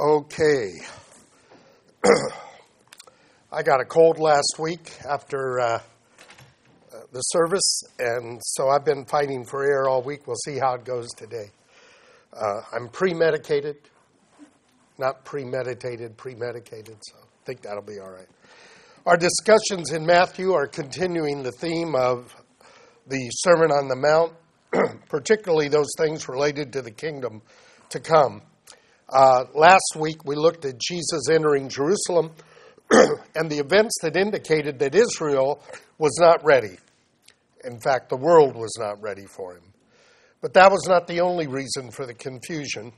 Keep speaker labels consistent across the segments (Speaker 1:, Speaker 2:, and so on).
Speaker 1: Okay. I got a cold last week after uh, the service, and so I've been fighting for air all week. We'll see how it goes today. Uh, I'm pre medicated, not premeditated, premedicated, so I think that'll be all right. Our discussions in Matthew are continuing the theme of the Sermon on the Mount, particularly those things related to the kingdom to come. Uh, last week we looked at Jesus entering Jerusalem and the events that indicated that Israel was not ready. In fact, the world was not ready for him. But that was not the only reason for the confusion.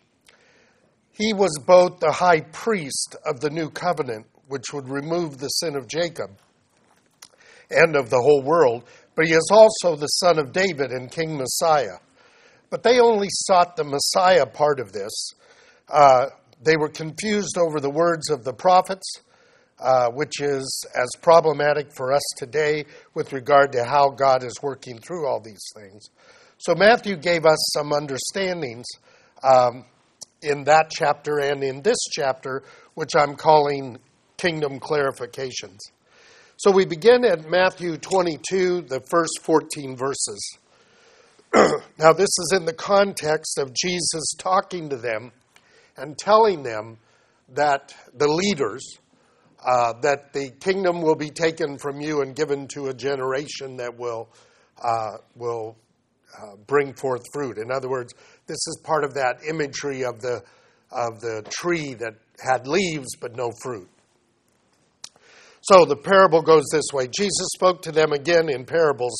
Speaker 1: He was both the high priest of the new covenant, which would remove the sin of Jacob and of the whole world, but he is also the son of David and King Messiah. But they only sought the Messiah part of this uh, they were confused over the words of the prophets, uh, which is as problematic for us today with regard to how God is working through all these things. So Matthew gave us some understandings um, in that chapter and in this chapter, which I'm calling kingdom clarifications. So we begin at Matthew 22, the first 14 verses. now, this is in the context of Jesus talking to them and telling them that the leaders, uh, that the kingdom will be taken from you and given to a generation that will, uh, will uh, bring forth fruit. In other words, this is part of that imagery of the, of the tree that had leaves but no fruit. So the parable goes this way Jesus spoke to them again in parables,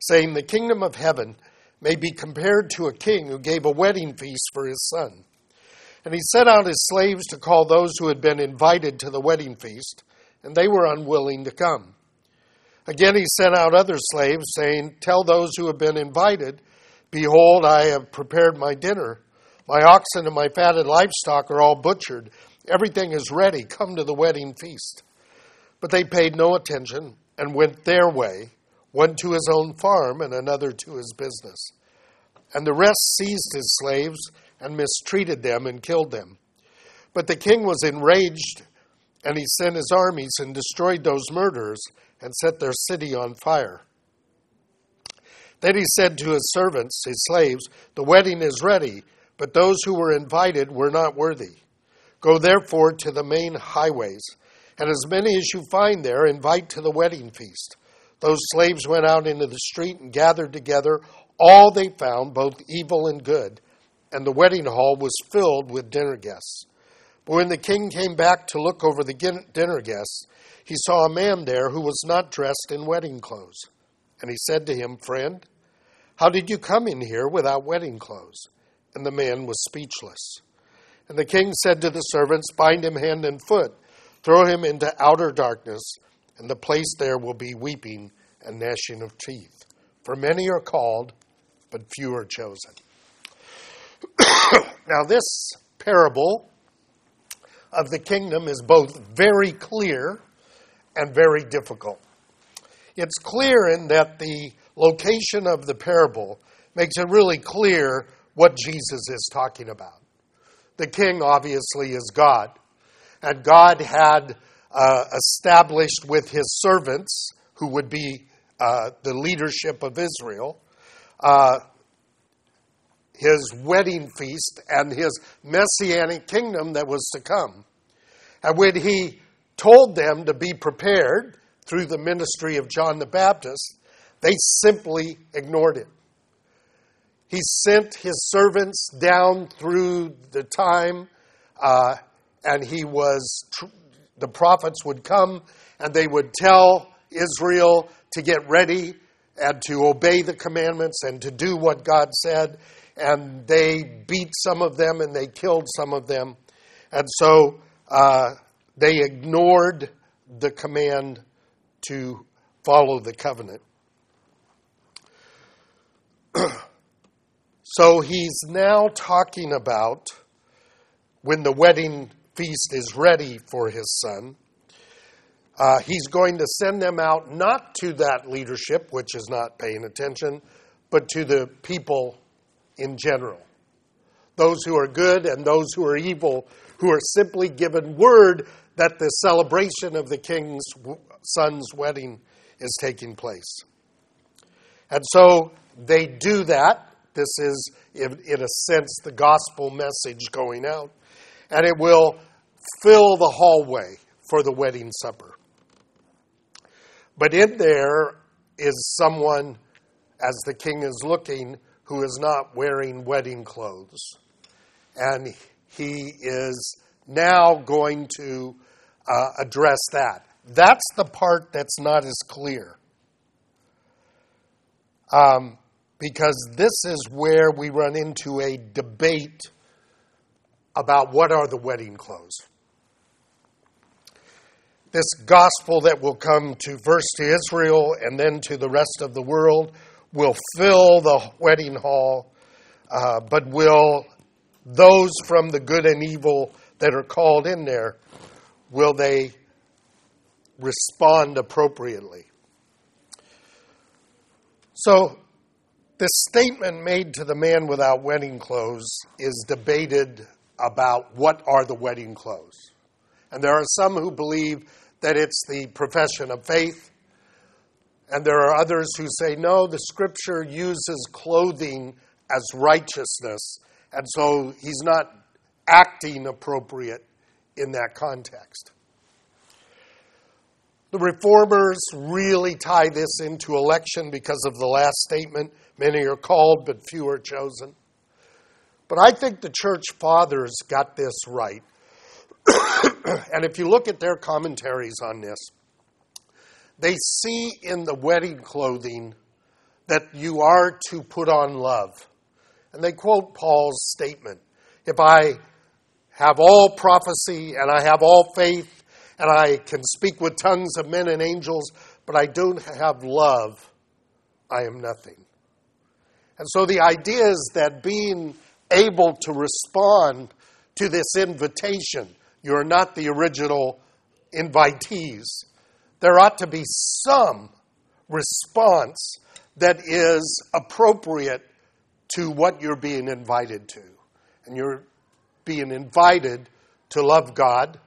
Speaker 1: saying, The kingdom of heaven may be compared to a king who gave a wedding feast for his son. And he sent out his slaves to call those who had been invited to the wedding feast, and they were unwilling to come. Again, he sent out other slaves, saying, Tell those who have been invited, Behold, I have prepared my dinner. My oxen and my fatted livestock are all butchered. Everything is ready. Come to the wedding feast. But they paid no attention and went their way, one to his own farm and another to his business. And the rest seized his slaves and mistreated them and killed them. But the king was enraged, and he sent his armies and destroyed those murderers and set their city on fire. Then he said to his servants, his slaves, The wedding is ready, but those who were invited were not worthy. Go therefore to the main highways, and as many as you find there, invite to the wedding feast. Those slaves went out into the street and gathered together all they found, both evil and good and the wedding hall was filled with dinner guests. But when the king came back to look over the dinner guests, he saw a man there who was not dressed in wedding clothes. And he said to him, Friend, how did you come in here without wedding clothes? And the man was speechless. And the king said to the servants, Bind him hand and foot, throw him into outer darkness, and the place there will be weeping and gnashing of teeth. For many are called, but few are chosen. now, this parable of the kingdom is both very clear and very difficult. It's clear in that the location of the parable makes it really clear what Jesus is talking about. The king, obviously, is God. And God had uh, established with his servants, who would be uh, the leadership of Israel, uh, his wedding feast and his messianic kingdom that was to come. And when he told them to be prepared through the ministry of John the Baptist, they simply ignored it. He sent his servants down through the time, uh, and he was, tr- the prophets would come and they would tell Israel to get ready and to obey the commandments and to do what God said and they beat some of them and they killed some of them. And so uh, they ignored the command to follow the covenant. so he's now talking about when the wedding feast is ready for his son. Uh, he's going to send them out not to that leadership, which is not paying attention, but to the people in general. those who are good and those who are evil, who are simply given word that the celebration of the king's son's wedding is taking place. And so they do that. This is, in, in a sense, the gospel message going out. And it will fill the hallway for the wedding supper. But in there is someone, as the king is looking, who is not wearing wedding clothes. And he is now going to uh, address that. That's the part that's not as clear. Um, because this is where we run into a debate about what are the wedding clothes. This gospel that will come to first to Israel and then to the rest of the world will fill the wedding hall, uh, but will those from the good and evil that are called in there, will they respond appropriately? So, this statement made to the man without wedding clothes is debated about what are the wedding clothes. And there are some who believe that it's the profession of faith. And there are others who say, no, the scripture uses clothing as righteousness. And so he's not acting appropriate in that context. The reformers really tie this into election because of the last statement many are called, but few are chosen. But I think the church fathers got this right. and if you look at their commentaries on this, they see in the wedding clothing that you are to put on love. And they quote Paul's statement If I have all prophecy and I have all faith and I can speak with tongues of men and angels, but I don't have love, I am nothing. And so the idea is that being able to respond to this invitation, you're not the original invitees, there ought to be some response that is appropriate to what you're being invited to. And you're being invited to love God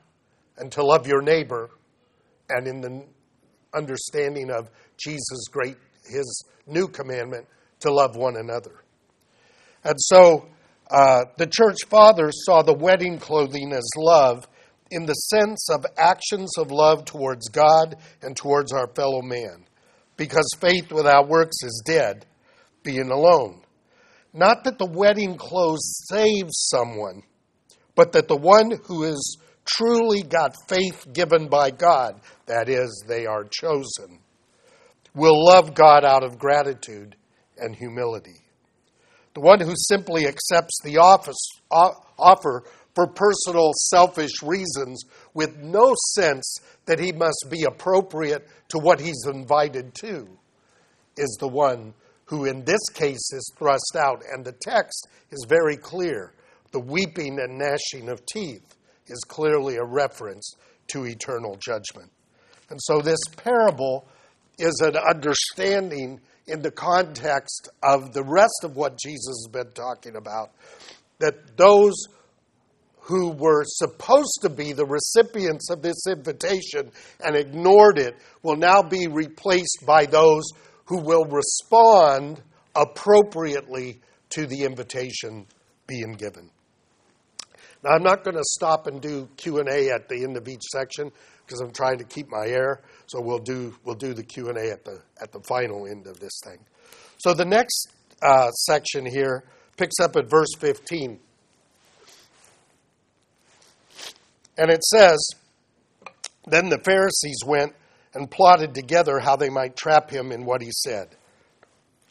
Speaker 1: and to love your neighbor, and in the understanding of Jesus' great, his new commandment, to love one another. And so uh, the church fathers saw the wedding clothing as love in the sense of actions of love towards God and towards our fellow man, because faith without works is dead, being alone. Not that the wedding clothes saves someone, but that the one who is truly got faith given by God, that is, they are chosen, will love God out of gratitude and humility. The one who simply accepts the office, offer for personal, selfish reasons with no sense that he must be appropriate to what he's invited to is the one who, in this case, is thrust out. And the text is very clear. The weeping and gnashing of teeth is clearly a reference to eternal judgment. And so, this parable is an understanding in the context of the rest of what Jesus has been talking about that those who were supposed to be the recipients of this invitation and ignored it will now be replaced by those who will respond appropriately to the invitation being given. Now I'm not going to stop and do Q&A at the end of each section because I'm trying to keep my air. So we'll do we'll do the Q and A at the at the final end of this thing. So the next uh, section here picks up at verse 15, and it says, "Then the Pharisees went and plotted together how they might trap him in what he said."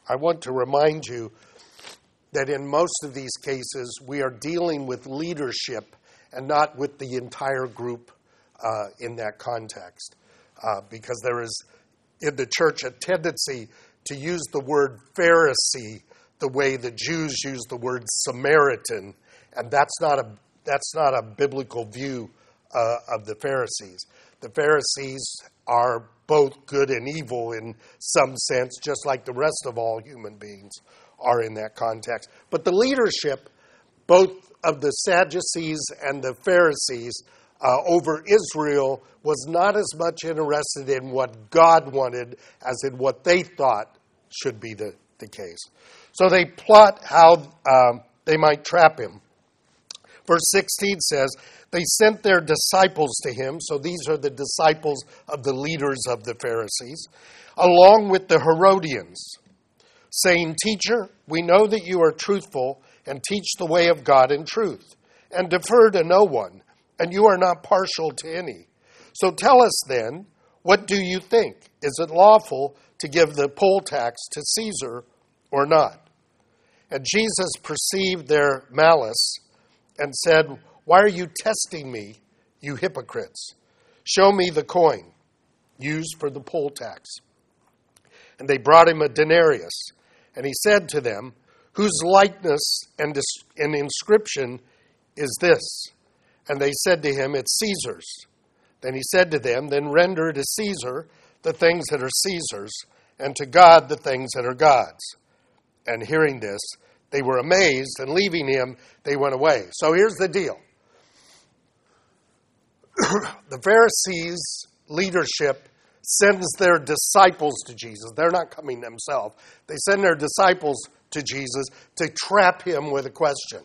Speaker 1: I want to remind you that in most of these cases we are dealing with leadership and not with the entire group uh, in that context. Uh, because there is in the church a tendency to use the word Pharisee the way the Jews use the word Samaritan, and that's not a that's not a biblical view uh, of the Pharisees. The Pharisees are both good and evil in some sense, just like the rest of all human beings are in that context. But the leadership both of the Sadducees and the Pharisees uh, over Israel was not as much interested in what God wanted as in what they thought should be the, the case. So they plot how um, they might trap him. Verse 16 says, They sent their disciples to him, so these are the disciples of the leaders of the Pharisees, along with the Herodians, saying, Teacher, we know that you are truthful and teach the way of God in truth, and defer to no one, and you are not partial to any. So tell us then, what do you think? Is it lawful to give the poll tax to Caesar or not? And Jesus perceived their malice and said, Why are you testing me, you hypocrites? Show me the coin used for the poll tax. And they brought him a denarius. And he said to them, Whose likeness and, inscription is this? And they said to him, It's Caesar's. Then he said to them, Then render to Caesar the things that are Caesar's, and to God the things that are God's. And hearing this, they were amazed, and leaving him, they went away. So here's the deal the Pharisees' leadership sends their disciples to Jesus. They're not coming themselves, they send their disciples to Jesus to trap him with a question.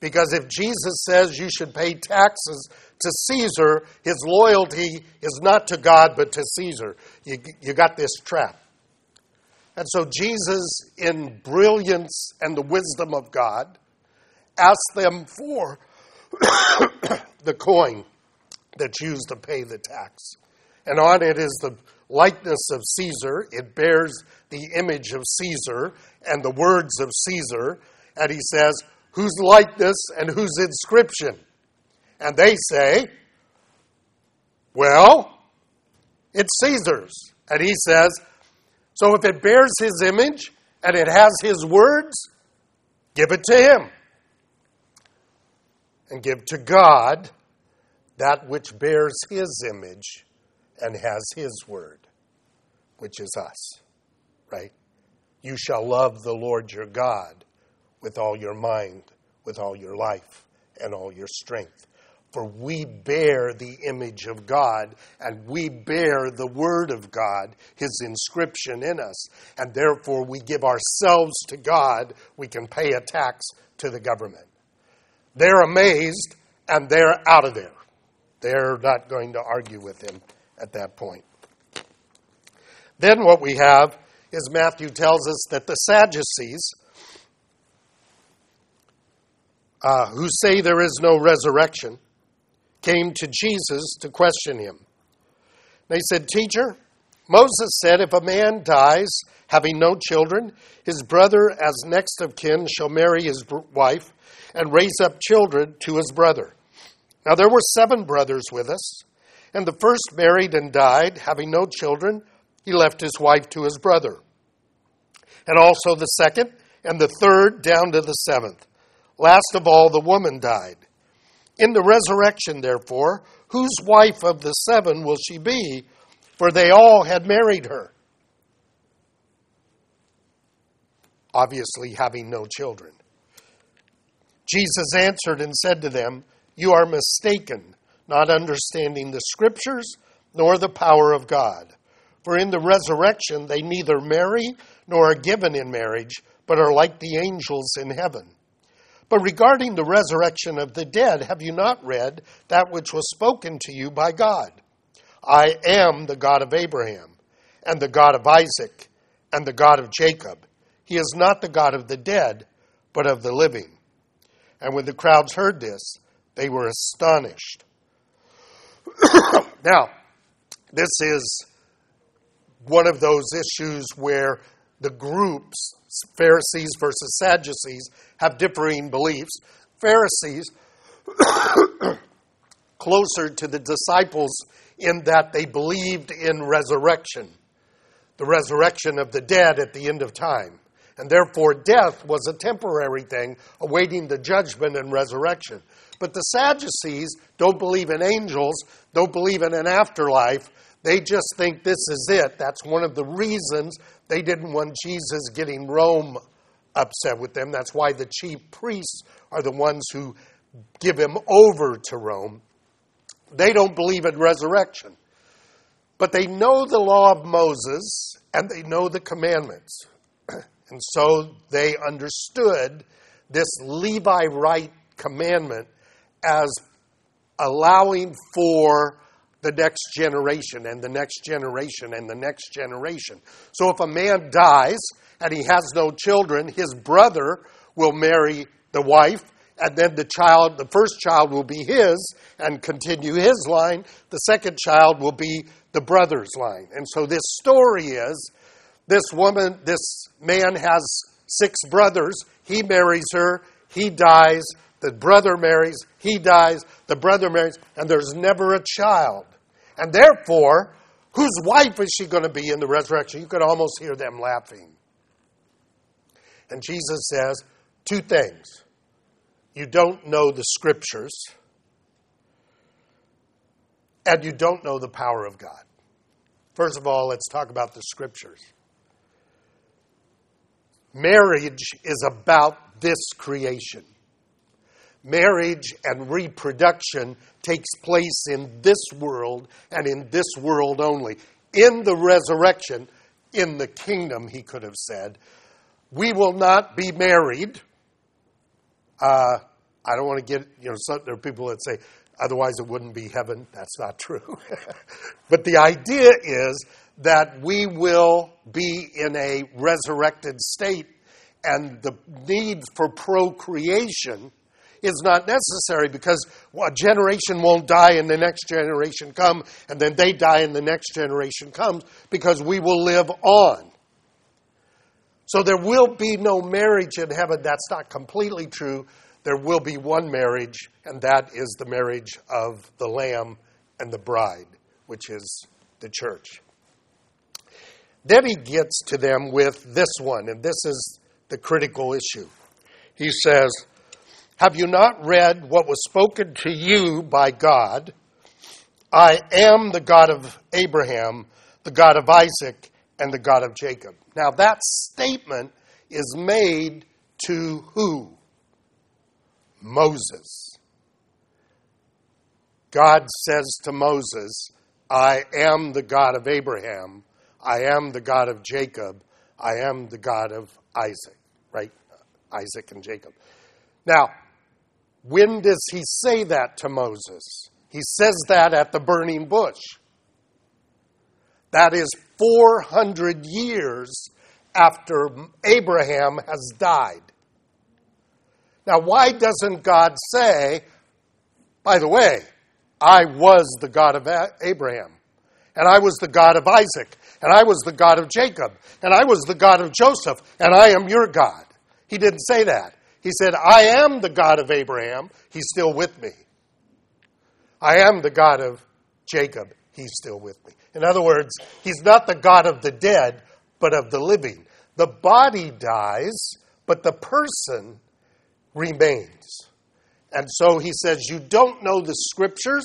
Speaker 1: Because if Jesus says you should pay taxes to Caesar, his loyalty is not to God but to Caesar. You, you got this trap. And so Jesus, in brilliance and the wisdom of God, asked them for the coin that's used to pay the tax. And on it is the likeness of Caesar. It bears the image of Caesar and the words of Caesar. And he says, Whose likeness and whose inscription? And they say, Well, it's Caesar's. And he says, So if it bears his image and it has his words, give it to him. And give to God that which bears his image and has his word, which is us, right? You shall love the Lord your God with all your mind, with all your life, and all your strength. For we bear the image of God, and we bear the Word of God, His inscription in us, and therefore we give ourselves to God. We can pay a tax to the government. They're amazed, and they're out of there. They're not going to argue with him at that point. Then what we have is Matthew tells us that the Sadducees, uh, who say there is no resurrection, came to Jesus to question him. They said, Teacher, Moses said, If a man dies having no children, his brother as next of kin shall marry his wife and raise up children to his brother. Now there were seven brothers with us, and the first married and died, having no children. He left his wife to his brother. And also the second, and the third, down to the seventh. Last of all, the woman died. In the resurrection, therefore, whose wife of the seven will she be? For they all had married her. Obviously, having no children. Jesus answered and said to them, You are mistaken, not understanding the Scriptures nor the power of God. For in the resurrection they neither marry nor are given in marriage, but are like the angels in heaven. But regarding the resurrection of the dead, have you not read that which was spoken to you by God? I am the God of Abraham, and the God of Isaac, and the God of Jacob. He is not the God of the dead, but of the living. And when the crowds heard this, they were astonished. now, this is one of those issues where the groups, Pharisees versus Sadducees, have differing beliefs. Pharisees, closer to the disciples in that they believed in resurrection, the resurrection of the dead at the end of time. And therefore, death was a temporary thing awaiting the judgment and resurrection. But the Sadducees don't believe in angels, don't believe in an afterlife. They just think this is it. That's one of the reasons they didn't want Jesus getting Rome upset with them. That's why the chief priests are the ones who give him over to Rome. They don't believe in resurrection. But they know the law of Moses and they know the commandments. And so they understood this levirate commandment as allowing for the next generation and the next generation and the next generation. So if a man dies and he has no children, his brother will marry the wife and then the child, the first child will be his and continue his line. The second child will be the brother's line. And so this story is this woman, this man has six brothers. He marries her, he dies, the brother marries, he dies, the brother marries, and there's never a child. And therefore, whose wife is she going to be in the resurrection? You could almost hear them laughing. And Jesus says two things you don't know the scriptures, and you don't know the power of God. First of all, let's talk about the scriptures. Marriage is about this creation. Marriage and reproduction takes place in this world and in this world only. In the resurrection, in the kingdom, he could have said, we will not be married uh, I don't want to get, you know, some, there are people that say, otherwise it wouldn't be heaven. That's not true. but the idea is that we will be in a resurrected state, and the need for procreation is not necessary because a generation won't die and the next generation come and then they die and the next generation comes because we will live on so there will be no marriage in heaven. That's not completely true. There will be one marriage, and that is the marriage of the Lamb and the bride, which is the church. Then he gets to them with this one, and this is the critical issue. He says, Have you not read what was spoken to you by God? I am the God of Abraham, the God of Isaac, and the God of Jacob. Now, that statement is made to who? Moses. God says to Moses, I am the God of Abraham, I am the God of Jacob, I am the God of Isaac, right? Isaac and Jacob. Now, when does he say that to Moses? He says that at the burning bush. That is 400 years after Abraham has died. Now, why doesn't God say, by the way, I was the God of Abraham, and I was the God of Isaac, and I was the God of Jacob, and I was the God of Joseph, and I am your God? He didn't say that. He said, I am the God of Abraham, he's still with me. I am the God of Jacob, he's still with me. In other words, he's not the God of the dead, but of the living. The body dies, but the person remains. And so he says, You don't know the scriptures.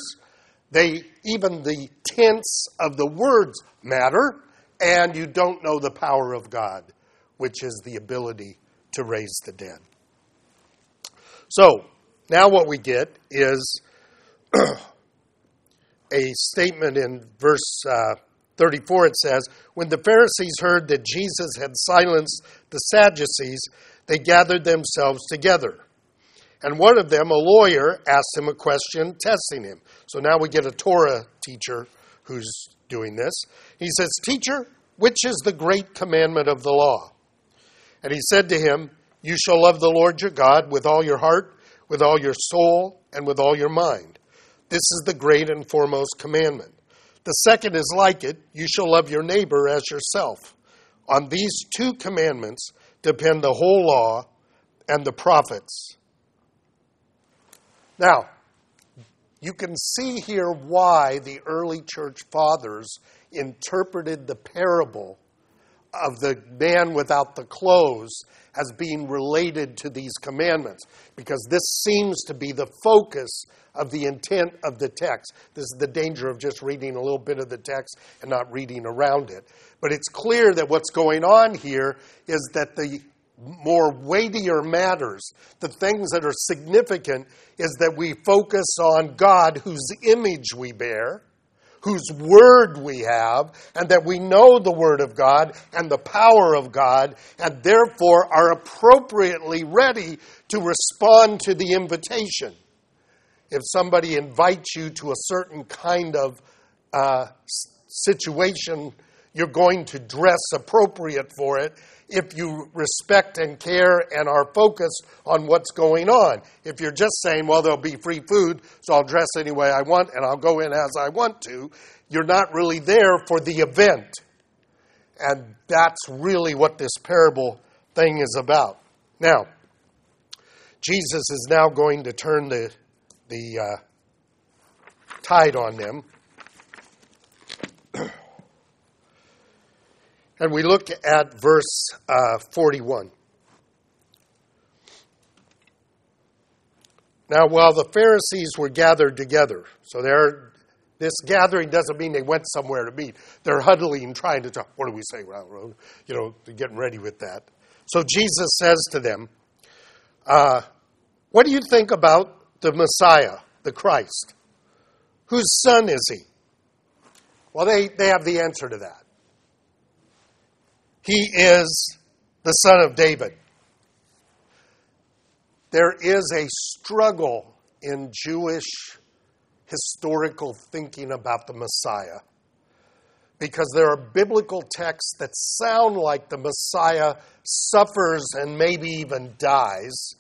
Speaker 1: They even the tense of the words matter, and you don't know the power of God, which is the ability to raise the dead. So now what we get is a statement in verse uh, 34. It says, When the Pharisees heard that Jesus had silenced the Sadducees, they gathered themselves together. And one of them, a lawyer, asked him a question, testing him. So now we get a Torah teacher who's doing this. He says, Teacher, which is the great commandment of the law? And he said to him, You shall love the Lord your God with all your heart, with all your soul, and with all your mind. This is the great and foremost commandment. The second is like it you shall love your neighbor as yourself. On these two commandments depend the whole law and the prophets. Now, you can see here why the early church fathers interpreted the parable of the man without the clothes as being related to these commandments, because this seems to be the focus of the intent of the text. This is the danger of just reading a little bit of the text and not reading around it. But it's clear that what's going on here is that the more weightier matters, the things that are significant, is that we focus on God, whose image we bear, whose word we have, and that we know the word of God and the power of God, and therefore are appropriately ready to respond to the invitation. If somebody invites you to a certain kind of uh, situation, you're going to dress appropriate for it if you respect and care and are focused on what's going on. If you're just saying, well, there'll be free food, so I'll dress any way I want and I'll go in as I want to, you're not really there for the event. And that's really what this parable thing is about. Now, Jesus is now going to turn the, the uh, tide on them. And we look at verse uh, 41. Now, while the Pharisees were gathered together, so they're, this gathering doesn't mean they went somewhere to meet. They're huddling, trying to talk. What do we say, road? You know, getting ready with that. So Jesus says to them, uh, What do you think about the Messiah, the Christ? Whose son is he? Well, they, they have the answer to that. He is the son of David. There is a struggle in Jewish historical thinking about the Messiah because there are biblical texts that sound like the Messiah suffers and maybe even dies,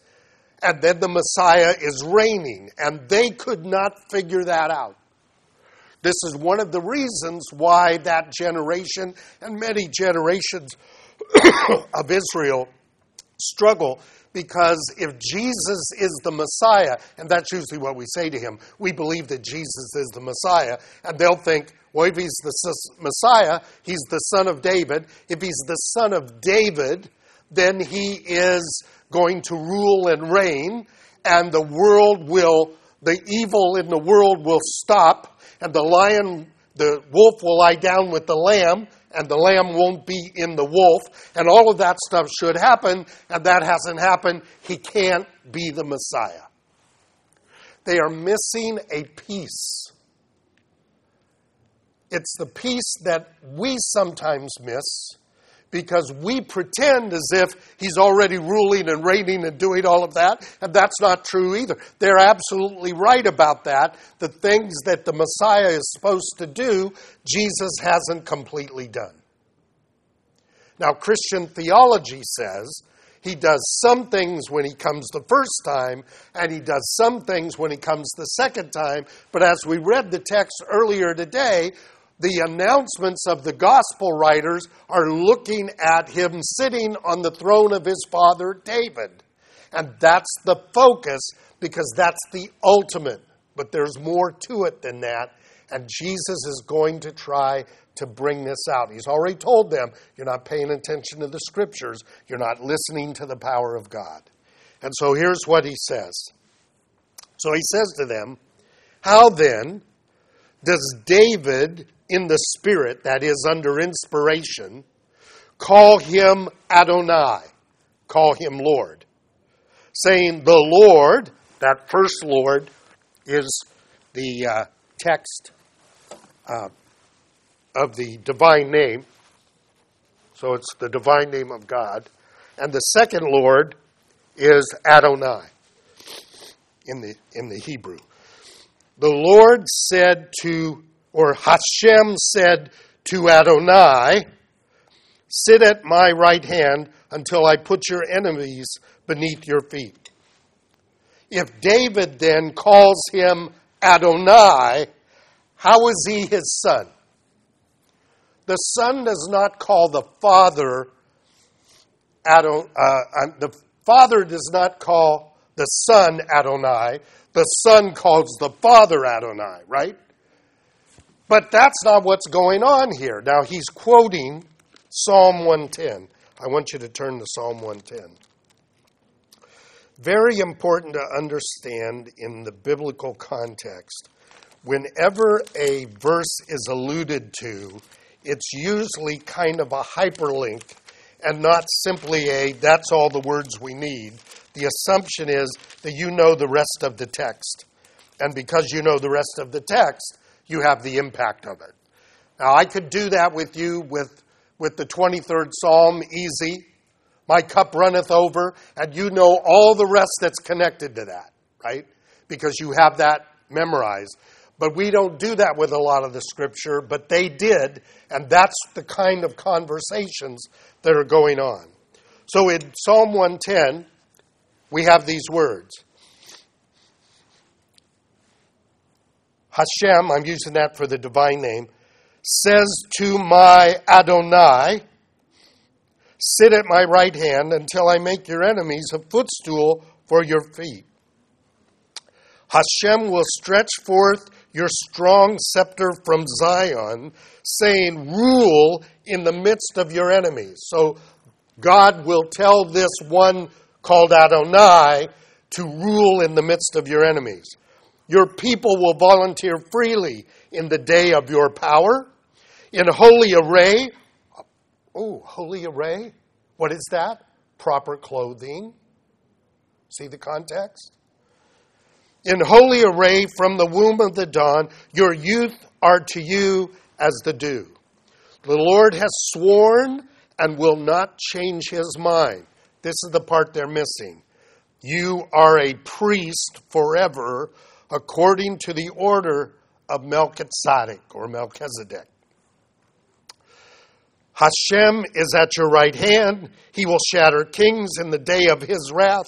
Speaker 1: and then the Messiah is reigning, and they could not figure that out. This is one of the reasons why that generation and many generations of Israel struggle because if Jesus is the Messiah, and that's usually what we say to him, we believe that Jesus is the Messiah, and they'll think, well, if he's the Messiah, he's the son of David. If he's the son of David, then he is going to rule and reign, and the world will, the evil in the world will stop, and the lion, the wolf will lie down with the lamb, and the lamb won't be in the wolf, and all of that stuff should happen, and that hasn't happened. He can't be the Messiah. They are missing a piece. It's the piece that we sometimes miss because we pretend as if he's already ruling and reigning and doing all of that, and that's not true either. They're absolutely right about that. The things that the Messiah is supposed to do, Jesus hasn't completely done. Now, Christian theology says he does some things when he comes the first time, and he does some things when he comes the second time. But as we read the text earlier today, the announcements of the gospel writers are looking at him sitting on the throne of his father David. And that's the focus because that's the ultimate. But there's more to it than that. And Jesus is going to try to bring this out. He's already told them, You're not paying attention to the scriptures, you're not listening to the power of God. And so here's what he says. So he says to them, How then does David in the Spirit, that is, under inspiration, call him Adonai, call him Lord, saying, The Lord, that first Lord, is the uh, text uh, of the divine name. So it's the divine name of God. And the second Lord is Adonai in the, in the Hebrew. The Lord said to or Hashem said to Adonai, Sit at my right hand until I put your enemies beneath your feet. If David then calls him Adonai, how is he his son? The son does not call the father Adon, uh, the father does not call the son Adonai. The son calls the father Adonai, right? But that's not what's going on here. Now, he's quoting Psalm 110. I want you to turn to Psalm 110. Very important to understand in the biblical context. Whenever a verse is alluded to, it's usually kind of a hyperlink, and not simply a that's all the words we need. The assumption is that you know the rest of the text. And because you know the rest of the text, you have the impact of it. Now, I could do that with you with, with the 23rd Psalm easy. My cup runneth over, and you know all the rest that's connected to that, right? Because you have that memorized. But we don't do that with a lot of the scripture, but they did, and that's the kind of conversations that are going on. So in Psalm 110, we have these words Hashem, I'm using that for the divine name, says to my Adonai, Sit at my right hand until I make your enemies a footstool for your feet. Hashem will stretch forth your strong scepter from Zion, saying, Rule in the midst of your enemies. So God will tell this one called Adonai to rule in the midst of your enemies. Your people will volunteer freely in the day of your power. In holy array, oh, holy array? What is that? Proper clothing. See the context? In holy array from the womb of the dawn, your youth are to you as the dew. The Lord has sworn and will not change his mind. This is the part they're missing. You are a priest forever according to the order of Melchizedek or Melchizedek. Hashem is at your right hand. He will shatter kings in the day of his wrath.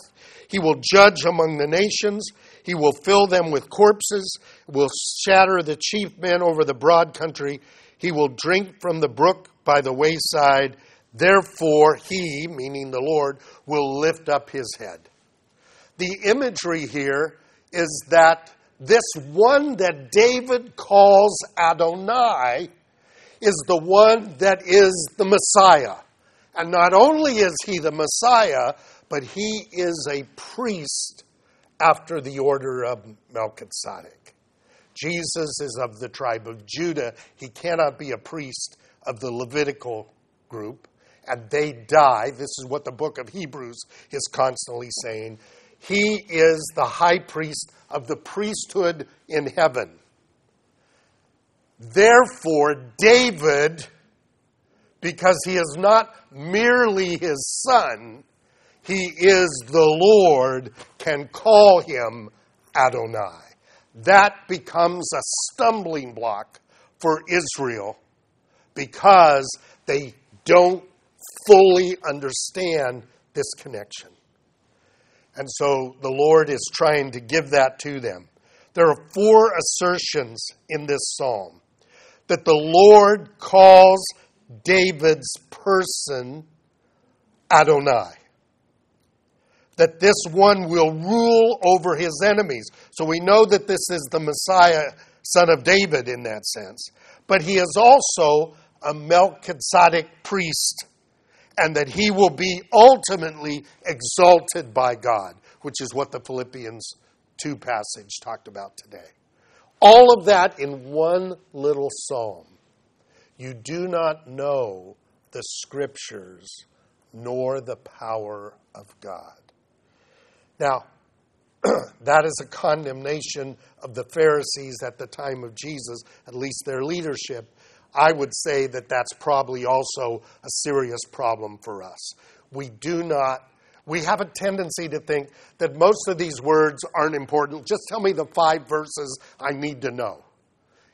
Speaker 1: He will judge among the nations. He will fill them with corpses, will shatter the chief men over the broad country. He will drink from the brook by the wayside. Therefore, he, meaning the Lord, will lift up his head. The imagery here is that this one that David calls Adonai is the one that is the Messiah. And not only is he the Messiah, but he is a priest after the order of Melchizedek. Jesus is of the tribe of Judah. He cannot be a priest of the Levitical group, and they die. This is what the book of Hebrews is constantly saying. He is the high priest of the priesthood in heaven. Therefore, David, because he is not merely his son, he is the Lord, can call him Adonai. That becomes a stumbling block for Israel because they don't fully understand this connection. And so the Lord is trying to give that to them. There are four assertions in this psalm that the Lord calls David's person Adonai. That this one will rule over his enemies. So we know that this is the Messiah, son of David, in that sense. But he is also a Melchizedek priest, and that he will be ultimately exalted by God, which is what the Philippians 2 passage talked about today. All of that in one little psalm. You do not know the scriptures nor the power of God. Now, that is a condemnation of the Pharisees at the time of Jesus, at least their leadership. I would say that that's probably also a serious problem for us. We do not we have a tendency to think that most of these words aren't important. Just tell me the five verses I need to know.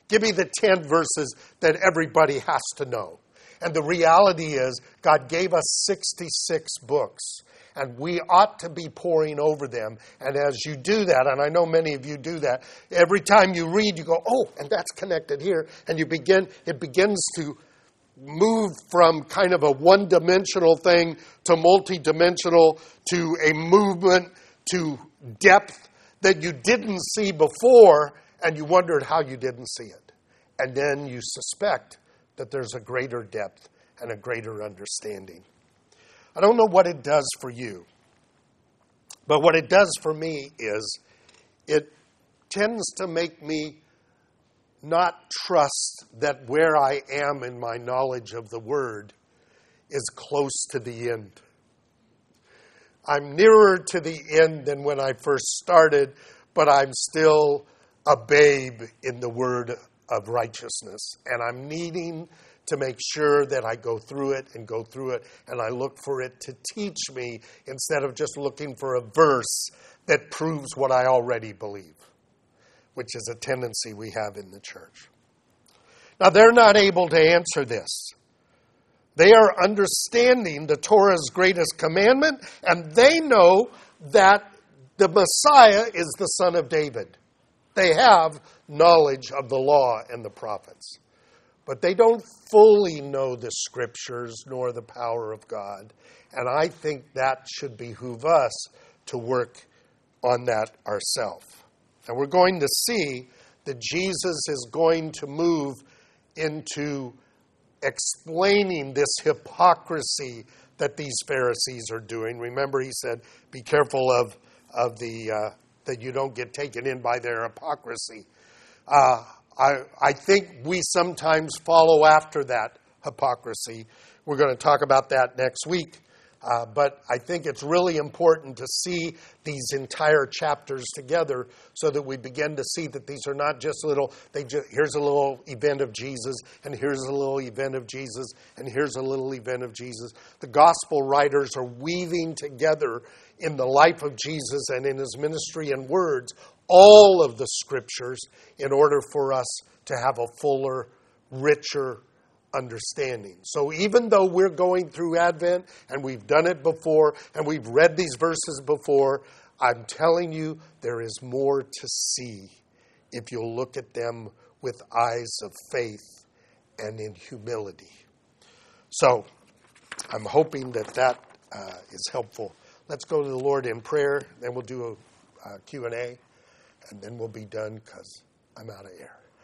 Speaker 1: Give me the 10 verses that everybody has to know. And the reality is, God gave us 66 books, and we ought to be poring over them. And as you do that, and I know many of you do that, every time you read, you go, oh, and that's connected here. And you begin, it begins to move from kind of a one dimensional thing to multi dimensional to a movement to depth that you didn't see before and you wondered how you didn't see it. And then you suspect that there's a greater depth and a greater understanding. I don't know what it does for you, but what it does for me is it tends to make me not trust that where I am in my knowledge of the Word is close to the end. I'm nearer to the end than when I first started, but I'm still a babe in the word of righteousness. And I'm needing to make sure that I go through it and go through it and I look for it to teach me instead of just looking for a verse that proves what I already believe, which is a tendency we have in the church. Now, they're not able to answer this. They are understanding the Torah's greatest commandment, and they know that the Messiah is the son of David. They have knowledge of the law and the prophets, but they don't fully know the scriptures nor the power of God. And I think that should behoove us to work on that ourselves. And we're going to see that Jesus is going to move into explaining this hypocrisy that these Pharisees are doing. Remember, he said, "Be careful of of the uh, that you don't get taken in by their hypocrisy." Uh, I I think we sometimes follow after that hypocrisy. We're going to talk about that next week. Uh, but I think it's really important to see these entire chapters together so that we begin to see that these are not just little, they just, here's a little event of Jesus, and here's a little event of Jesus, and here's a little event of Jesus. The gospel writers are weaving together in the life of Jesus and in his ministry and words all of the scriptures in order for us to have a fuller, richer understanding. So even though we're going through Advent and we've done it before and we've read these verses before, I'm telling you there is more to see if you'll look at them with eyes of faith and in humility. So I'm hoping that that uh, is helpful. Let's go to the Lord in prayer, then we'll do a, a Q&A, and then we'll be done because I'm out of air.